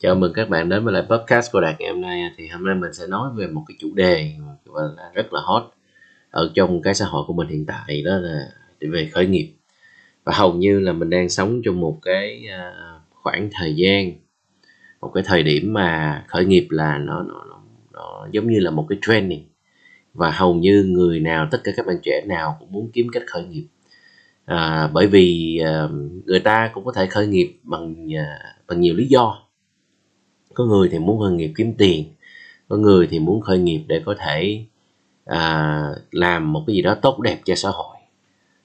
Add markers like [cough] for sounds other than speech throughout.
Chào mừng các bạn đến với lại podcast của Đạt ngày hôm nay. Thì hôm nay mình sẽ nói về một cái chủ đề mà là rất là hot ở trong cái xã hội của mình hiện tại đó là về khởi nghiệp. Và hầu như là mình đang sống trong một cái à, khoảng thời gian một cái thời điểm mà khởi nghiệp là nó nó nó, nó giống như là một cái trending và hầu như người nào tất cả các bạn trẻ nào cũng muốn kiếm cách khởi nghiệp. À, bởi vì à, người ta cũng có thể khởi nghiệp bằng à, bằng nhiều lý do có người thì muốn khởi nghiệp kiếm tiền có người thì muốn khởi nghiệp để có thể à, làm một cái gì đó tốt đẹp cho xã hội.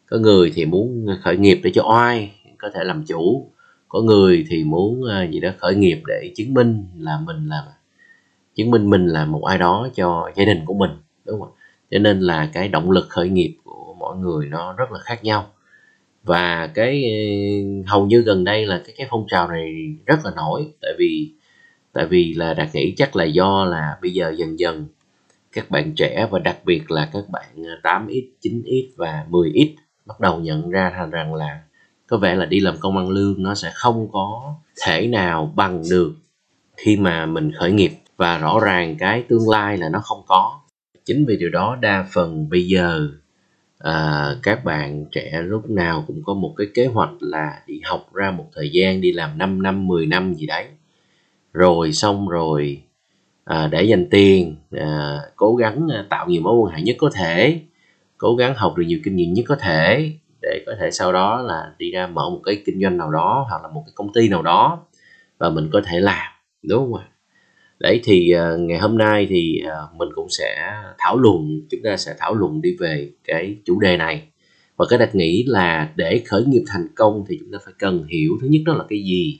Có người thì muốn khởi nghiệp để cho oai có thể làm chủ. Có người thì muốn à, gì đó khởi nghiệp để chứng minh là mình là chứng minh mình là một ai đó cho gia đình của mình đúng không cho nên là cái động lực khởi nghiệp của mọi người nó rất là khác nhau. Và cái hầu như gần đây là cái cái phong trào này rất là nổi tại vì tại vì là đạt nghĩ chắc là do là bây giờ dần dần các bạn trẻ và đặc biệt là các bạn à, 8x, 9x và 10x bắt đầu nhận ra rằng, rằng là có vẻ là đi làm công ăn lương nó sẽ không có thể nào bằng được khi mà mình khởi nghiệp. Và rõ ràng cái tương lai là nó không có. Chính vì điều đó đa phần bây giờ à, các bạn trẻ lúc nào cũng có một cái kế hoạch là đi học ra một thời gian đi làm 5 năm 10 năm gì đấy rồi xong rồi à, để dành tiền à, cố gắng à, tạo nhiều mối quan hệ nhất có thể cố gắng học được nhiều kinh nghiệm nhất có thể để có thể sau đó là đi ra mở một cái kinh doanh nào đó hoặc là một cái công ty nào đó và mình có thể làm đúng không ạ? Đấy thì uh, ngày hôm nay thì uh, mình cũng sẽ thảo luận chúng ta sẽ thảo luận đi về cái chủ đề này. Và cái đặt nghĩ là để khởi nghiệp thành công thì chúng ta phải cần hiểu thứ nhất đó là cái gì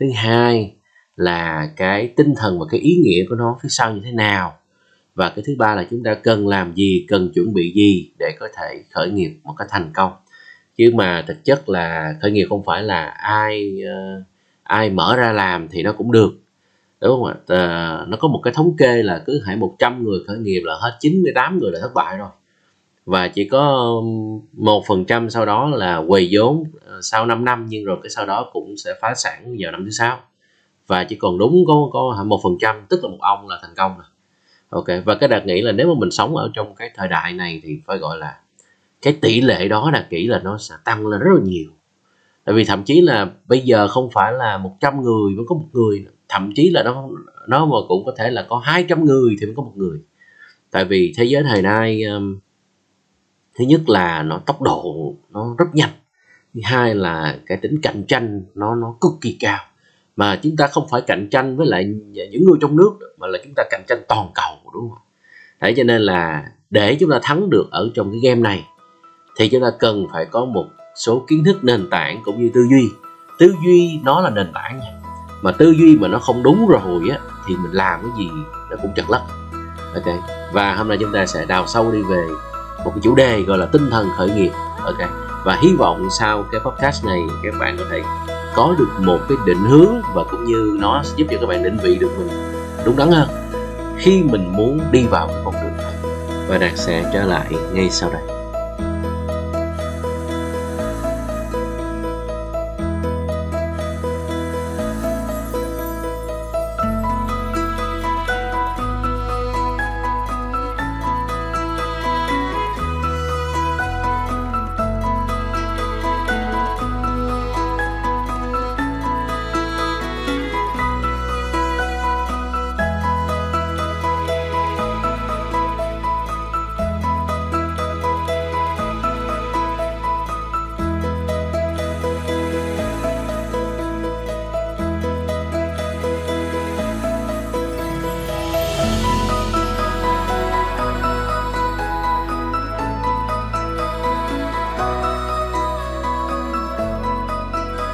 thứ hai là cái tinh thần và cái ý nghĩa của nó phía sau như thế nào. Và cái thứ ba là chúng ta cần làm gì cần chuẩn bị gì để có thể khởi nghiệp một cách thành công. Chứ mà thực chất là khởi nghiệp không phải là ai uh, ai mở ra làm thì nó cũng được. Đúng không ạ? Uh, nó có một cái thống kê là cứ hãy 100 người khởi nghiệp là hết 98 người là thất bại rồi. Và chỉ có một phần trăm sau đó là quầy vốn ờ, sau 5 năm nhưng rồi cái sau đó cũng sẽ phá sản vào năm thứ sáu và chỉ còn đúng có có một phần trăm tức là một ông là thành công rồi. Ok và cái đạt nghĩ là nếu mà mình sống ở trong cái thời đại này thì phải gọi là cái tỷ lệ đó đạt nghĩ là nó sẽ tăng lên rất là nhiều. Tại vì thậm chí là bây giờ không phải là 100 người mới có một người thậm chí là nó nó mà cũng có thể là có 200 người thì mới có một người. Tại vì thế giới thời nay um, thứ nhất là nó tốc độ nó rất nhanh thứ hai là cái tính cạnh tranh nó nó cực kỳ cao mà chúng ta không phải cạnh tranh với lại những người trong nước mà là chúng ta cạnh tranh toàn cầu, đúng không? Đấy, cho nên là để chúng ta thắng được ở trong cái game này, thì chúng ta cần phải có một số kiến thức nền tảng cũng như tư duy. Tư duy nó là nền tảng nha. Mà tư duy mà nó không đúng rồi á, thì mình làm cái gì nó cũng chật lất ok, và hôm nay chúng ta sẽ đào sâu đi về một cái chủ đề gọi là tinh thần khởi nghiệp. Ok, và hy vọng sau cái podcast này các bạn có thể có được một cái định hướng và cũng như nó sẽ giúp cho các bạn định vị được mình đúng đắn hơn khi mình muốn đi vào cái con đường này và đạt sẽ trở lại ngay sau đây.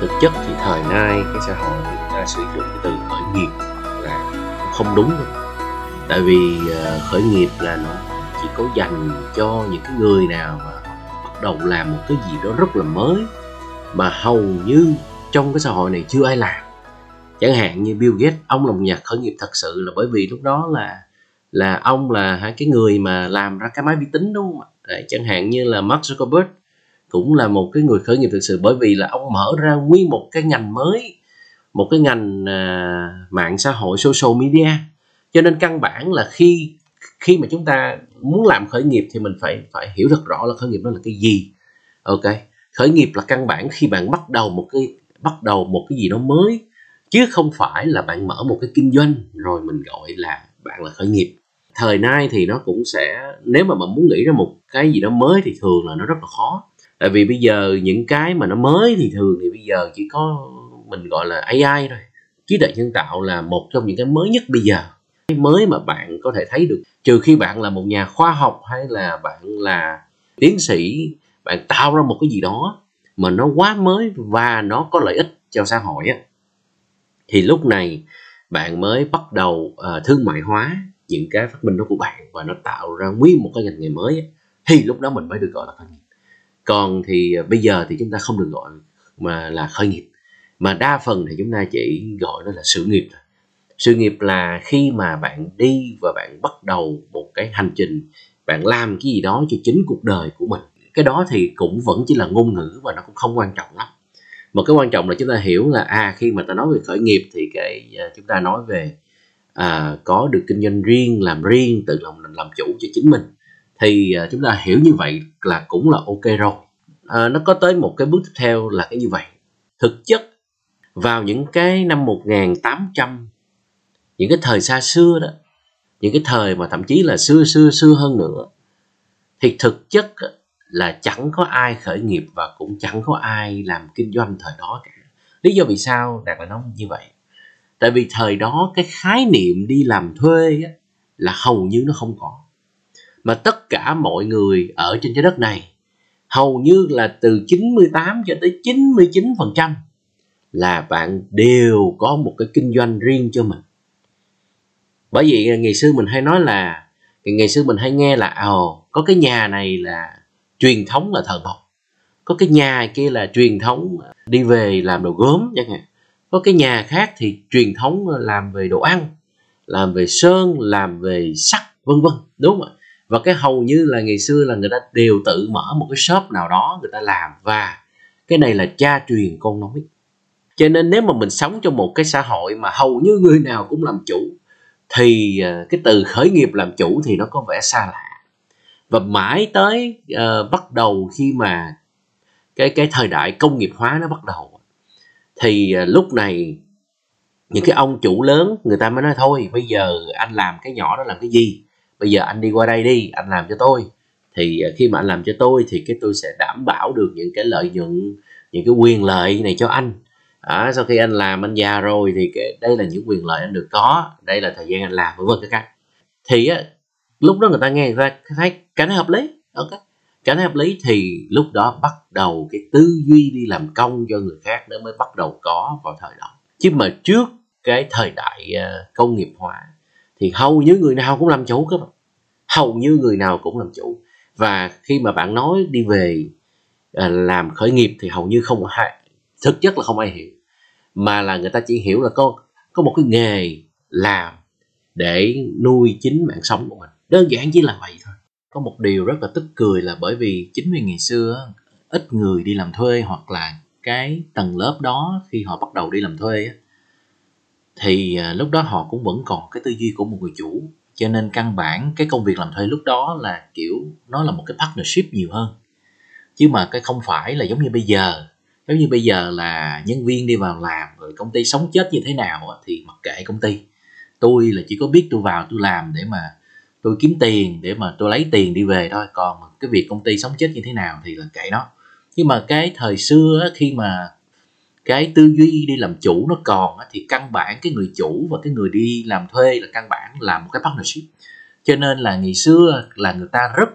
Thực chất thì thời nay cái xã hội chúng ta sử dụng cái từ khởi nghiệp là không đúng đâu. Tại vì ờ, khởi nghiệp là nó chỉ có dành cho những cái người nào mà bắt đầu làm một cái gì đó rất là mới mà hầu như trong cái xã hội này chưa ai làm. Chẳng hạn như Bill Gates ông là một nhà khởi nghiệp thật sự là bởi vì lúc đó là là ông là hai cái người mà làm ra cái máy vi tính đúng không ạ? Đấy, chẳng hạn như là Mark Zuckerberg cũng là một cái người khởi nghiệp thực sự bởi vì là ông mở ra nguyên một cái ngành mới một cái ngành à, mạng xã hội social media. Cho nên căn bản là khi khi mà chúng ta muốn làm khởi nghiệp thì mình phải phải hiểu thật rõ là khởi nghiệp đó là cái gì. Ok khởi nghiệp là căn bản khi bạn bắt đầu một cái bắt đầu một cái gì đó mới chứ không phải là bạn mở một cái kinh doanh rồi mình gọi là bạn là khởi nghiệp. Thời nay thì nó cũng sẽ nếu mà bạn muốn nghĩ ra một cái gì đó mới thì thường là nó rất là khó tại vì bây giờ những cái mà nó mới thì thường thì bây giờ chỉ có mình gọi là AI thôi. Trí tuệ nhân tạo là một trong những cái mới nhất bây giờ. Cái mới mà bạn có thể thấy được. Trừ khi bạn là một nhà khoa học hay là bạn là tiến sĩ bạn tạo ra một cái gì đó mà nó quá mới và nó có lợi ích cho xã hội á thì lúc này bạn mới bắt đầu uh, thương mại hóa những cái phát minh đó của bạn và nó tạo ra nguyên một cái ngành nghề mới á, thì lúc đó mình mới được gọi là khởi nghiệp còn thì à, bây giờ thì chúng ta không được gọi mà là khởi nghiệp. Mà đa phần thì chúng ta chỉ gọi nó là sự nghiệp thôi. Sự nghiệp là khi mà bạn đi và bạn bắt đầu một cái hành trình bạn làm cái gì đó cho chính cuộc đời của mình. Cái đó thì cũng vẫn chỉ là ngôn ngữ và nó cũng không quan trọng lắm. Một cái quan trọng là chúng ta hiểu là à khi mà ta nói về khởi nghiệp thì cái à, chúng ta nói về à, có được kinh doanh riêng làm riêng tự lòng làm chủ cho chính mình thì à, chúng ta hiểu như vậy là cũng là ok rồi. À, nó có tới một cái bước tiếp theo là cái như vậy. Thực chất vào những cái năm 1800 những cái thời xa xưa đó những cái thời mà thậm chí là xưa xưa xưa hơn nữa thì thực chất là chẳng có ai khởi nghiệp và cũng chẳng có ai làm kinh doanh thời đó cả. Lý do vì sao đạt lại nói như vậy? Tại vì thời đó cái khái niệm đi làm thuê á, là hầu như nó không có mà tất cả mọi người ở trên trái đất này. Hầu như là từ 98 cho tới 99% là bạn đều có một cái kinh doanh riêng cho mình. Bởi vì ngày xưa mình hay nói là, ngày xưa mình hay nghe là, ồ, có cái nhà này là truyền thống là thờ mộc có cái nhà kia là truyền thống à, đi về làm đồ gốm chẳng hạn. Có cái nhà khác thì truyền thống làm về đồ ăn, làm về sơn, làm về sắt, vân vân, đúng không ạ? Và cái hầu như là ngày xưa là người ta đều tự mở một cái shop nào đó người ta làm. Và cái này là cha truyền con nói cho nên nếu mà mình sống trong một cái xã hội mà hầu như người nào cũng làm chủ thì ờ, cái từ khởi nghiệp làm chủ thì nó có vẻ xa lạ. Và mãi tới uh, bắt đầu khi mà cái cái thời đại công nghiệp hóa nó bắt đầu thì uh, lúc này những cái ông chủ lớn người ta mới nói thôi bây giờ anh làm cái nhỏ đó làm cái gì? Bây giờ anh đi qua đây đi anh làm cho tôi. Thì à, khi mà anh làm cho tôi thì cái tôi sẽ đảm bảo được những cái lợi nhuận những cái quyền lợi này cho anh. À, sau khi anh làm anh già rồi thì cái, đây là những quyền lợi anh được có. Đây là thời gian anh làm vân vân các cách thì á, lúc đó người ta nghe người ta thấy cảm thấy hợp lý ok. Cảm thấy hợp lý thì lúc đó bắt đầu cái tư duy đi làm công cho người khác nó mới bắt đầu có vào thời đó. Chứ mà trước cái thời đại à, công nghiệp hóa thì hầu như người nào cũng làm chủ các bạn hầu như người nào cũng làm chủ. Và khi mà bạn nói đi về à, làm khởi nghiệp thì hầu như không ai, thực chất là không ai hiểu. Mà là người ta chỉ hiểu là có có một cái nghề làm để nuôi chính mạng sống của mình. Đơn giản chỉ là vậy thôi. Có một điều rất là tức cười là bởi vì chính vì ngày xưa ít người đi làm thuê hoặc là cái tầng lớp đó khi họ bắt đầu đi làm thuê thì à, lúc đó họ cũng vẫn còn cái tư duy của một người chủ. Cho nên căn bản cái công việc làm thuê lúc đó là, kiểu, nó là một cái partnership nhiều hơn. Chứ mà cái không phải là giống như bây giờ. Giống như bây giờ là nhân viên đi vào làm rồi công ty sống chết như thế nào thì mặc kệ công ty. Tôi là chỉ có biết tôi vào tôi làm để mà tôi kiếm tiền, để mà tôi lấy tiền đi về thôi. Còn cái việc công ty sống chết như thế nào thì là kệ nó. Nhưng mà cái thời xưa khi mà cái tư duy đi làm chủ nó còn thì căn bản cái người chủ và cái người đi làm thuê là căn bản là một cái partnership. Cho nên là ngày xưa là người ta rất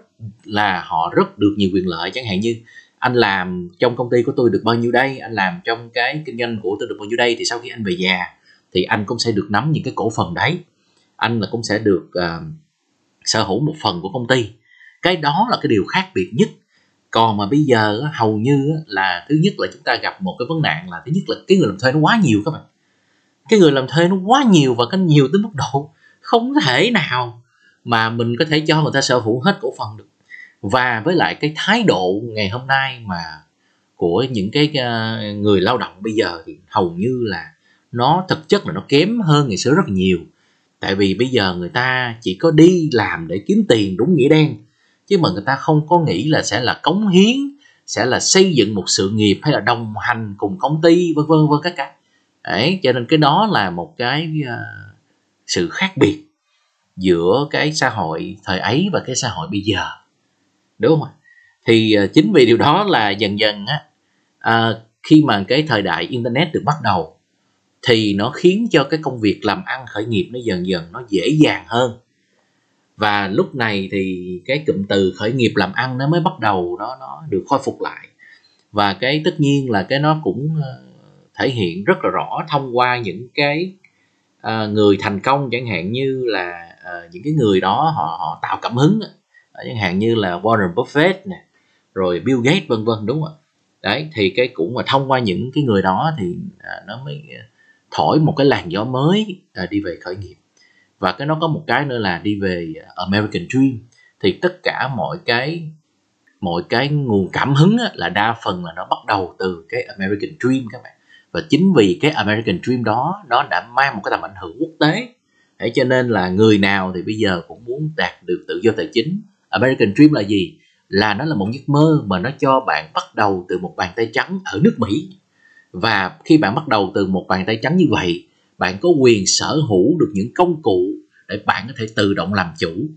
là họ rất được nhiều quyền lợi. Chẳng hạn như anh làm trong công ty của tôi được bao nhiêu đây anh làm trong cái kinh doanh của tôi được bao nhiêu đây thì sau khi anh về già thì anh cũng sẽ được nắm những cái cổ phần đấy. Anh là cũng sẽ được uh, sở hữu một phần của công ty. Cái đó là cái điều khác biệt nhất còn mà bây giờ hầu như là thứ nhất là chúng ta gặp một cái vấn nạn là thứ nhất là cái người làm thuê nó quá nhiều các bạn. Cái người làm thuê nó quá nhiều và cái nhiều tới mức độ không thể nào mà mình có thể cho người ta sở hữu hết cổ phần được. Và với lại cái thái độ ngày hôm nay mà của những cái ờ, người lao động bây giờ thì hầu như là nó thực chất là nó kém hơn ngày xưa rất nhiều. Tại vì bây giờ người ta chỉ có đi làm để kiếm tiền đúng nghĩa đen chứ mà người ta không có nghĩ là sẽ là cống hiến sẽ là xây dựng một sự nghiệp hay là đồng hành cùng công ty vân vân vân các cái. Đấy cho nên cái đó là một cái uh, sự khác biệt giữa cái xã hội thời ấy và cái xã hội bây giờ. Đúng không ạ? Thì uh, chính vì điều đó là dần dần á uh, khi mà cái thời đại internet được bắt đầu thì nó khiến cho cái công việc làm ăn khởi nghiệp nó dần dần nó dễ dàng hơn và lúc này thì cái cụm từ khởi nghiệp làm ăn nó mới bắt đầu nó nó được khôi phục lại. Và cái tất nhiên là cái nó cũng ờ, thể hiện rất là rõ thông qua những cái uh, người thành công chẳng hạn như là uh, những cái người đó họ họ tạo cảm hứng chẳng hạn như là Warren Buffett nè rồi Bill Gates vân vân đúng không ạ? Đấy thì cái cũng mà thông qua những cái người đó thì uh, nó mới thổi một cái làn gió mới uh, đi về khởi nghiệp và cái nó có một cái nữa là đi về ờ, American Dream. Thì tất cả mọi cái mọi cái nguồn cảm hứng á, là đa phần là nó bắt đầu từ cái American Dream các bạn. Và chính vì cái American Dream đó nó đã mang một cái tầm ảnh hưởng quốc tế. Thế cho nên là người nào thì bây giờ cũng muốn đạt được tự do tài chính. American Dream là gì? Là nó là một giấc mơ mà nó cho bạn bắt đầu từ một bàn tay trắng ở nước Mỹ. Và khi bạn bắt đầu từ một bàn tay trắng như vậy bạn có quyền sở hữu được những công cụ để bạn có thể tự động làm chủ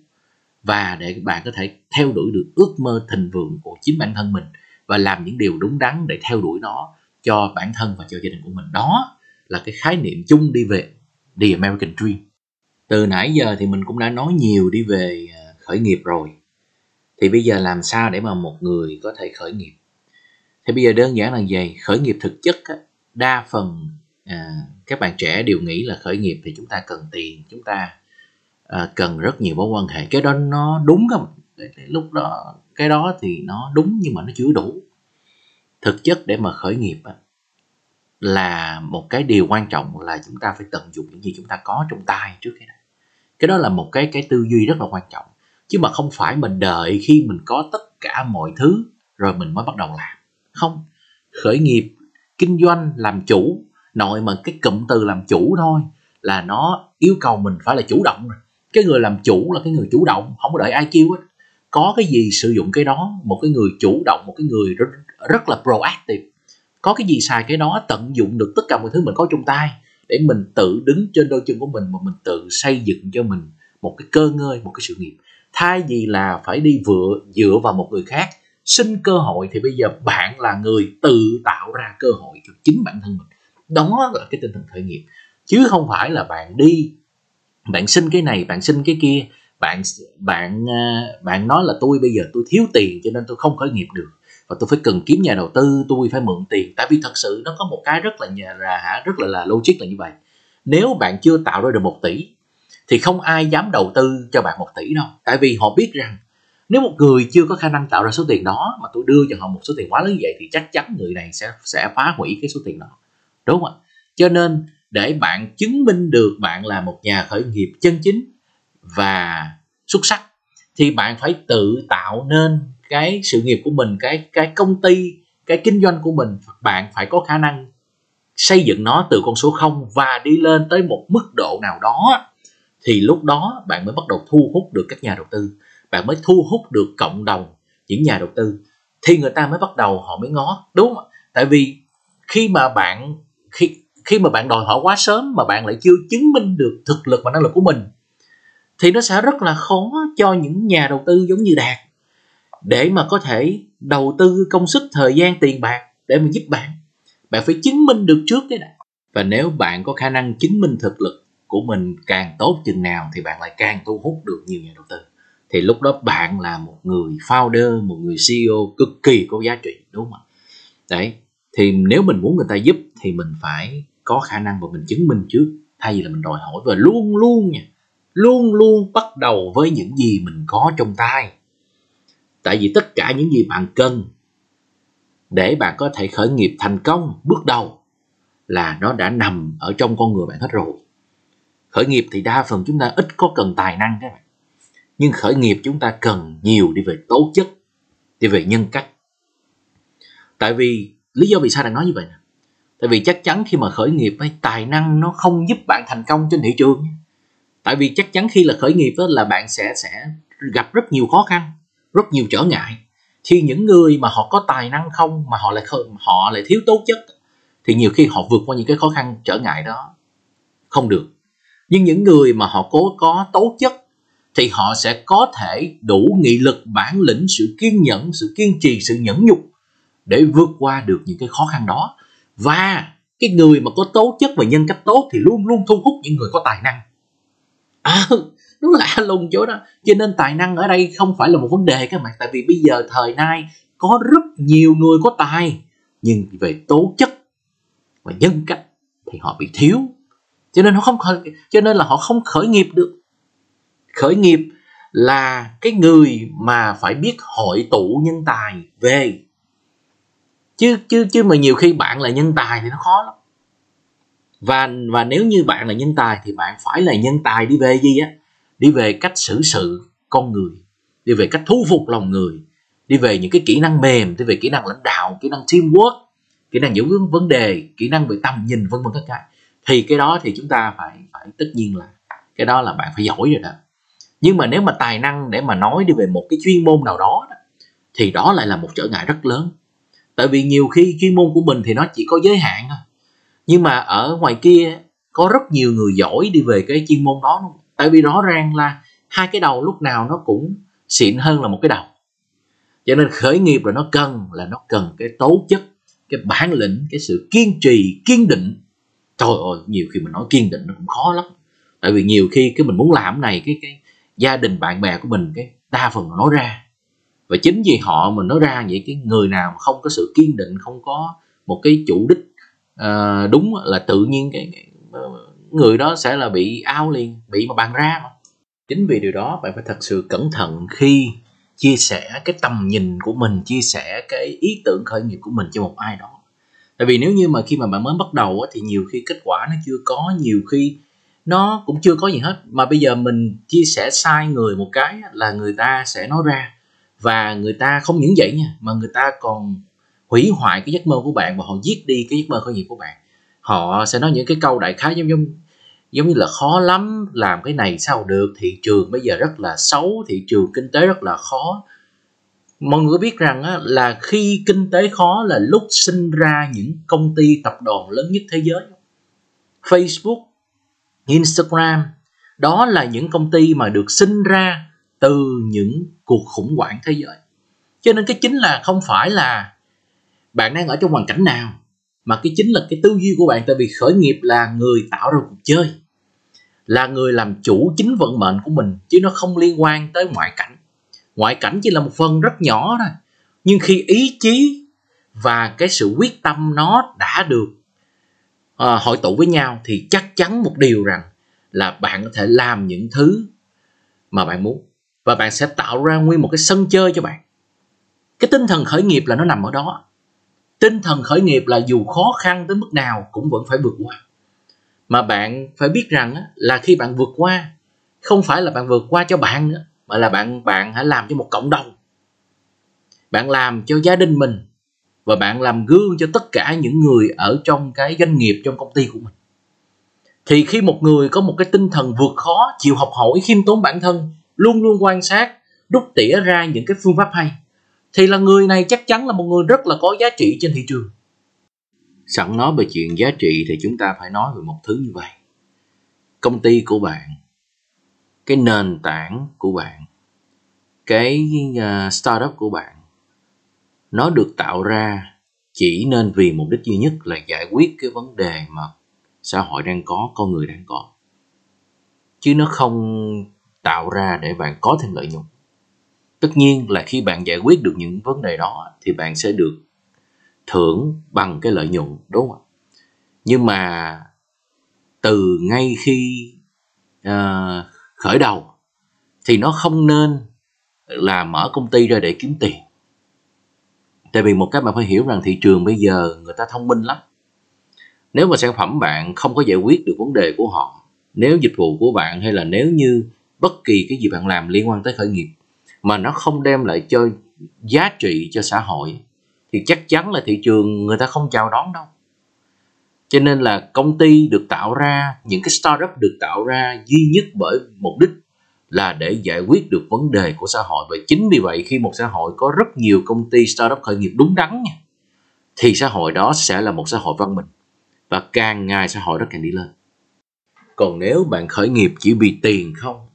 và để bạn có thể theo đuổi được ước mơ thịnh vượng của chính bản thân mình và làm những điều đúng đắn để theo đuổi nó cho bản thân và cho gia đình của mình. Đó là cái khái niệm chung đi về The American Dream. Từ nãy giờ thì mình cũng đã nói nhiều đi về à, khởi nghiệp rồi. Thì bây giờ làm sao để mà một người có thể khởi nghiệp? Thì bây giờ đơn giản là vậy khởi nghiệp thực chất á, đa phần à, các bạn trẻ đều nghĩ là khởi nghiệp thì chúng ta cần tiền chúng ta à, cần rất nhiều mối quan hệ. Cái đó nó đúng không? Lúc đó cái đó thì nó đúng nhưng mà nó chưa đủ. Thực chất để mà khởi nghiệp á, là một cái điều quan trọng là chúng ta phải tận dụng những gì chúng ta có trong tay trước cái này cái đó là một cái cái tư duy rất là quan trọng. Chứ mà không phải mình đợi khi mình có tất cả mọi thứ rồi mình mới bắt đầu làm. Không. Khởi nghiệp kinh doanh làm chủ nội mà cái cụm từ làm chủ thôi là nó yêu cầu mình phải là chủ động rồi. Cái người làm chủ là cái người chủ động không có đợi ai kêu hết. Có cái gì sử dụng cái đó một cái người chủ động một cái người rất, rất là proactive. Có cái gì xài cái đó tận dụng được tất cả mọi thứ mình có trong tay để mình tự đứng trên đôi chân của mình mà mình tự xây dựng cho mình một cái cơ ngơi một cái sự nghiệp. Thay vì là phải đi vựa dựa vào một người khác xin cơ hội thì bây giờ bạn là người tự tạo ra cơ hội cho chính bản thân mình đó là cái tinh thần khởi nghiệp. Chứ không phải là bạn đi, bạn xin cái này, bạn xin cái kia. Bạn bạn à, bạn nói là tôi bây giờ tôi thiếu tiền cho nên tôi không khởi nghiệp được. Và tôi phải cần kiếm nhà đầu tư, tôi phải mượn tiền. Tại vì thật sự nó có một cái rất là nhà là hả, rất là là logic là như vậy. Nếu bạn chưa tạo ra được một tỷ, thì không ai dám đầu tư cho bạn một tỷ đâu. Tại vì họ biết rằng, nếu một người chưa có khả năng tạo ra số tiền đó mà tôi đưa cho họ một số tiền quá lớn như vậy thì chắc chắn người này sẽ sẽ phá hủy cái số tiền đó đúng không ạ? Cho nên để bạn chứng minh được bạn là một nhà khởi nghiệp chân chính và xuất sắc, thì bạn phải tự tạo nên cái sự nghiệp của mình, cái cái công ty, cái kinh doanh của mình. Bạn phải có khả năng xây dựng nó từ con số 0 và đi lên tới một mức độ nào đó, thì lúc đó bạn mới bắt đầu thu hút được các nhà đầu tư. Bạn mới thu hút được cộng đồng những nhà đầu tư, thì người ta mới bắt đầu họ mới ngó. Đúng không tại vì khi mà bạn khi khi mà bạn đòi hỏi quá sớm mà bạn lại chưa chứng minh được thực lực và năng lực của mình, thì nó sẽ rất là khó cho những nhà đầu tư giống như đạt để mà có thể đầu tư công sức, thời gian, tiền bạc để mà giúp bạn. Bạn phải chứng minh được trước cái này và nếu bạn có khả năng chứng minh thực lực của mình càng tốt chừng nào thì bạn lại càng thu hút được nhiều nhà đầu tư. Thì lúc đó bạn là một người founder, một người CEO cực kỳ có giá trị, đúng không ạ? Đấy thì nếu mình muốn người ta giúp thì mình phải có khả năng và mình chứng minh trước. Thay vì là mình đòi hỏi và luôn luôn nha, luôn luôn bắt đầu với những gì mình có trong tay. Tại vì tất cả những gì bạn cần để bạn có thể khởi nghiệp thành công bước đầu là nó đã nằm ở trong con người bạn hết rồi. Khởi nghiệp thì đa phần chúng ta ít có cần tài năng các bạn. Nhưng khởi nghiệp chúng ta cần nhiều đi về tố chất, đi về nhân cách. Tại vì lý do vì sao lại nói như vậy nè? Tại vì chắc chắn khi mà khởi nghiệp ấy, tài năng nó không giúp bạn thành công trên thị trường tại vì chắc chắn khi là khởi nghiệp đó là bạn sẽ sẽ gặp rất nhiều khó khăn rất nhiều trở ngại. Thì những người mà họ có tài năng không mà họ lại họ lại thiếu tố chất thì nhiều khi họ vượt qua những cái khó khăn trở ngại đó. Không được. Nhưng những người mà họ cố có tố chất thì họ sẽ có thể đủ nghị lực bản lĩnh sự kiên nhẫn sự kiên trì sự nhẫn nhục để vượt qua được những cái khó khăn đó. Và cái người mà có tố chất và nhân cách tốt thì luôn luôn thu hút những người có tài năng. À, [laughs] đúng là lùng chỗ đó. Cho nên tài năng ở đây không phải là một vấn đề các bạn. Tại vì bây giờ thời nay có rất nhiều người có tài nhưng về tố chất và nhân cách thì họ bị thiếu. Cho nên họ không khởi, cho nên là họ không khởi nghiệp được. Khởi nghiệp là cái người mà phải biết hội tụ nhân tài về chứ chứ chứ mà nhiều khi bạn là nhân tài thì nó khó lắm. Và và nếu như bạn là nhân tài thì bạn phải là nhân tài đi về gì á? Đi về cách xử sự con người, đi về cách thu phục lòng người, đi về những cái kỹ năng mềm, đi về kỹ năng lãnh đạo, kỹ năng teamwork, kỹ năng giải quyết vấn đề, kỹ năng về tầm nhìn, vân vân tất cả. Thì cái đó thì chúng ta phải phải tất nhiên là cái đó là bạn phải giỏi rồi đó. Nhưng mà nếu mà tài năng để mà nói đi về một cái chuyên môn nào đó, thì đó lại là một trở ngại rất lớn tại vì nhiều khi chuyên môn của mình thì nó chỉ có giới hạn thôi. Nhưng mà ở ngoài kia, có rất nhiều người giỏi đi về cái chuyên môn đó tại vì rõ ràng là hai cái đầu lúc nào nó cũng xịn hơn là một cái đầu. Cho nên khởi nghiệp là nó cần, là nó cần cái tố chất, cái bản lĩnh, cái sự kiên trì, kiên định. Trời ơi, nhiều khi mình nói kiên định nó cũng khó lắm. Tại vì nhiều khi cái mình muốn làm này, cái cái gia đình bạn bè của mình, cái đa phần nói ra và chính vì họ mình nói ra vậy cái người nào không có sự kiên định không có một cái chủ đích uh, đúng là tự nhiên cái, cái ờ, người đó sẽ là bị ao liền bị mà bàn ra mà. Chính vì điều đó bạn phải thật sự cẩn thận khi chia sẻ cái tầm nhìn của mình chia sẻ cái ý tưởng khởi nghiệp của mình cho một ai đó. Tại vì nếu như mà khi mà bạn mới bắt đầu thì nhiều khi kết quả nó chưa có nhiều khi nó cũng chưa có gì hết. Mà bây giờ mình chia sẻ sai người một cái là người ta sẽ nói ra và người ta không những vậy nha mà người ta còn hủy hoại cái giấc mơ của bạn và họ giết đi cái giấc mơ khởi nghiệp của bạn. Họ sẽ nói những cái câu đại khái giống giống giống như là khó lắm làm cái này sao được thị trường bây giờ rất là xấu thị trường kinh tế rất là khó. Mọi người biết rằng á, là khi kinh tế khó là lúc sinh ra những công ty tập đoàn lớn nhất thế giới. Facebook Instagram đó là những công ty mà được sinh ra từ những cuộc khủng hoảng thế giới. Cho nên cái chính là không phải là bạn đang ở trong hoàn cảnh nào mà cái chính là cái tư duy của bạn. Tại vì khởi nghiệp là người tạo ra cuộc chơi là người làm chủ chính vận mệnh của mình chứ nó không liên quan tới ngoại cảnh. Ngoại cảnh chỉ là một phần rất nhỏ thôi nhưng khi ý chí và cái sự quyết tâm nó đã được uh, hội tụ với nhau thì chắc chắn một điều rằng là bạn có thể làm những thứ mà bạn muốn và bạn sẽ tạo ra nguyên một cái sân chơi cho bạn. Cái tinh thần khởi nghiệp là nó nằm ở đó. Tinh thần khởi nghiệp là dù khó khăn tới mức nào cũng vẫn phải vượt qua. Mà bạn phải biết rằng là khi bạn vượt qua, không phải là bạn vượt qua cho bạn nữa, mà là bạn bạn hãy làm cho một cộng đồng. Bạn làm cho gia đình mình và bạn làm gương cho tất cả những người ở trong cái doanh nghiệp, trong công ty của mình. Thì khi một người có một cái tinh thần vượt khó, chịu học hỏi, khiêm tốn bản thân luôn luôn quan sát đúc tỉa ra những cái phương pháp hay. Thì là người này chắc chắn là một người rất là có giá trị trên thị trường. Sẵn nói về chuyện giá trị thì chúng ta phải nói về một thứ như vậy. Công ty của bạn cái nền tảng của bạn cái uh, startup của bạn nó được tạo ra chỉ nên vì mục đích duy nhất là giải quyết cái vấn đề mà xã hội đang có con người đang có. Chứ nó không tạo ra để bạn có thêm lợi nhuận. Tất nhiên là khi bạn giải quyết được những vấn đề đó thì bạn sẽ được thưởng bằng cái lợi nhuận đúng không nhưng mà từ ngay khi uh, khởi đầu thì nó không nên là mở công ty ra để kiếm tiền. Tại vì một cái bạn phải hiểu rằng thị trường bây giờ người ta thông minh lắm. Nếu mà sản phẩm bạn không có giải quyết được vấn đề của họ nếu dịch vụ của bạn hay là nếu như bất kỳ cái gì bạn làm liên quan tới khởi nghiệp, mà nó không đem lại cho giá trị cho xã hội, thì chắc chắn là thị trường người ta không chào đón đâu. Cho nên là công ty được tạo ra, những cái startup được tạo ra duy nhất bởi mục đích là để giải quyết được vấn đề của xã hội. Và chính vì vậy khi một xã hội có rất nhiều công ty startup khởi nghiệp đúng đắn nha, thì xã hội đó sẽ là một xã hội văn minh và càng ngày xã hội đó càng đi lên. Còn nếu bạn khởi nghiệp chỉ vì tiền không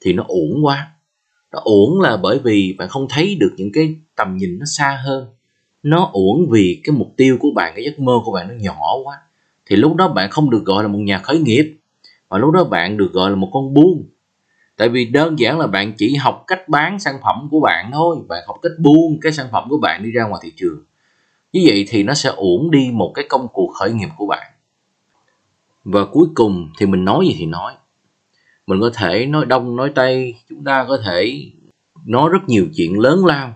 thì nó uổng quá. Nó uổng là bởi vì bạn không thấy được những cái tầm nhìn nó xa hơn. Nó uổng vì cái mục tiêu của bạn, cái giấc mơ của bạn nó nhỏ quá. Thì lúc đó bạn không được gọi là một nhà khởi nghiệp, mà lúc đó bạn được gọi là một con buôn. Tại vì đơn giản là bạn chỉ học cách bán sản phẩm của bạn thôi, bạn học cách buôn cái sản phẩm của bạn đi ra ngoài thị trường. Như vậy thì nó sẽ uổng đi một cái công cuộc khởi nghiệp của bạn. Và cuối cùng thì mình nói gì thì nói mình có thể nói đông, nói tây, chúng ta có thể nói rất nhiều chuyện lớn lao.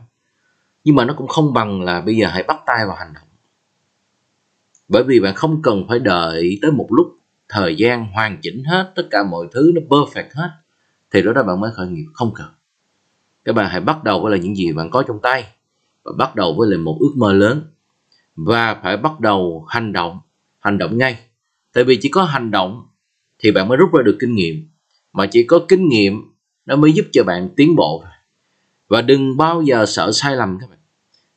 Nhưng mà nó cũng không bằng là bây giờ hãy bắt tay vào hành động. Bởi vì bạn không cần phải đợi tới một lúc thời gian hoàn chỉnh hết, tất cả mọi thứ nó perfect hết, thì đó là bạn mới khởi nghiệp. Không cần. Các bạn hãy bắt đầu với là những gì bạn có trong tay và bắt đầu với là một ước mơ lớn. Và phải bắt đầu hành động hành động ngay. Tại vì chỉ có hành động thì bạn mới rút ra được kinh nghiệm mà chỉ có kinh nghiệm nó mới giúp cho bạn tiến bộ. Và đừng bao giờ sợ sai lầm các bạn.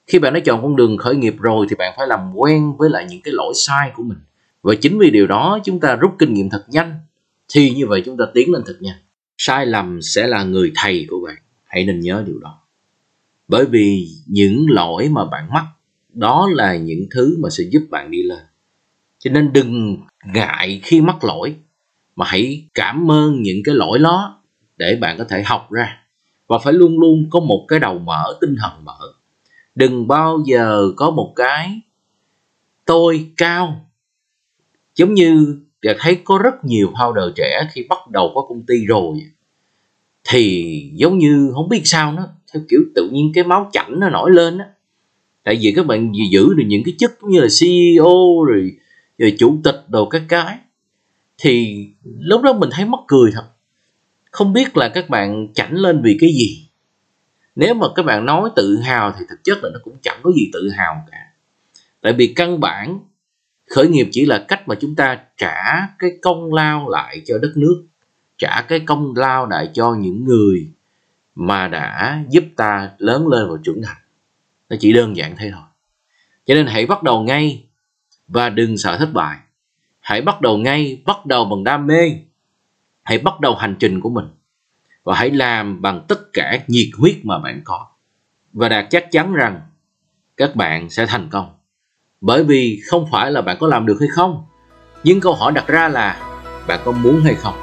Khi bạn đã chọn con đường khởi nghiệp rồi thì bạn phải làm quen với lại những cái lỗi sai của mình. Và chính vì điều đó chúng ta rút kinh nghiệm thật nhanh, thì như vậy chúng ta tiến lên thật nhanh. Sai lầm sẽ là người thầy của bạn. Hãy nên nhớ điều đó. Bởi vì những lỗi mà bạn mắc, đó là những thứ mà sẽ giúp bạn đi lên. Cho nên đừng ngại khi mắc lỗi mà hãy cảm ơn những cái lỗi đó để bạn có thể học ra. Và phải luôn luôn có một cái đầu mở tinh thần mở. Đừng bao giờ có một cái tôi cao. Giống như đã thấy có rất nhiều founder trẻ khi bắt đầu có công ty rồi thì giống như không biết sao nó theo kiểu tự nhiên cái máu chảnh nó nổi lên á. Tại vì các bạn giữ được những cái chức như là CEO rồi, rồi chủ tịch đồ các cái thì lúc đó mình thấy mắc cười thật. Không biết là các bạn chảnh lên vì cái gì. Nếu mà các bạn nói tự hào thì thực chất là nó cũng chẳng có gì tự hào cả. Tại vì căn bản, khởi nghiệp chỉ là cách mà chúng ta trả cái công lao lại cho đất nước, trả cái công lao lại cho những người mà đã giúp ta lớn lên và trưởng thành. Nó chỉ đơn giản thế thôi. Cho nên hãy bắt đầu ngay và đừng sợ thất bại hãy bắt đầu ngay, bắt đầu bằng đam mê. Hãy bắt đầu hành trình của mình. Và hãy làm bằng tất cả nhiệt huyết mà bạn có. Và đạt chắc chắn rằng các bạn sẽ thành công. Bởi vì không phải là bạn có làm được hay không, nhưng câu hỏi đặt ra là bạn có muốn hay không?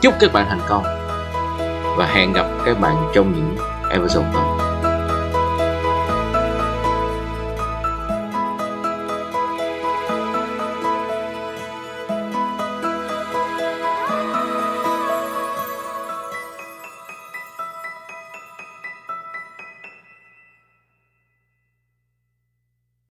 Chúc các bạn thành công. Và hẹn gặp các bạn trong những episode tới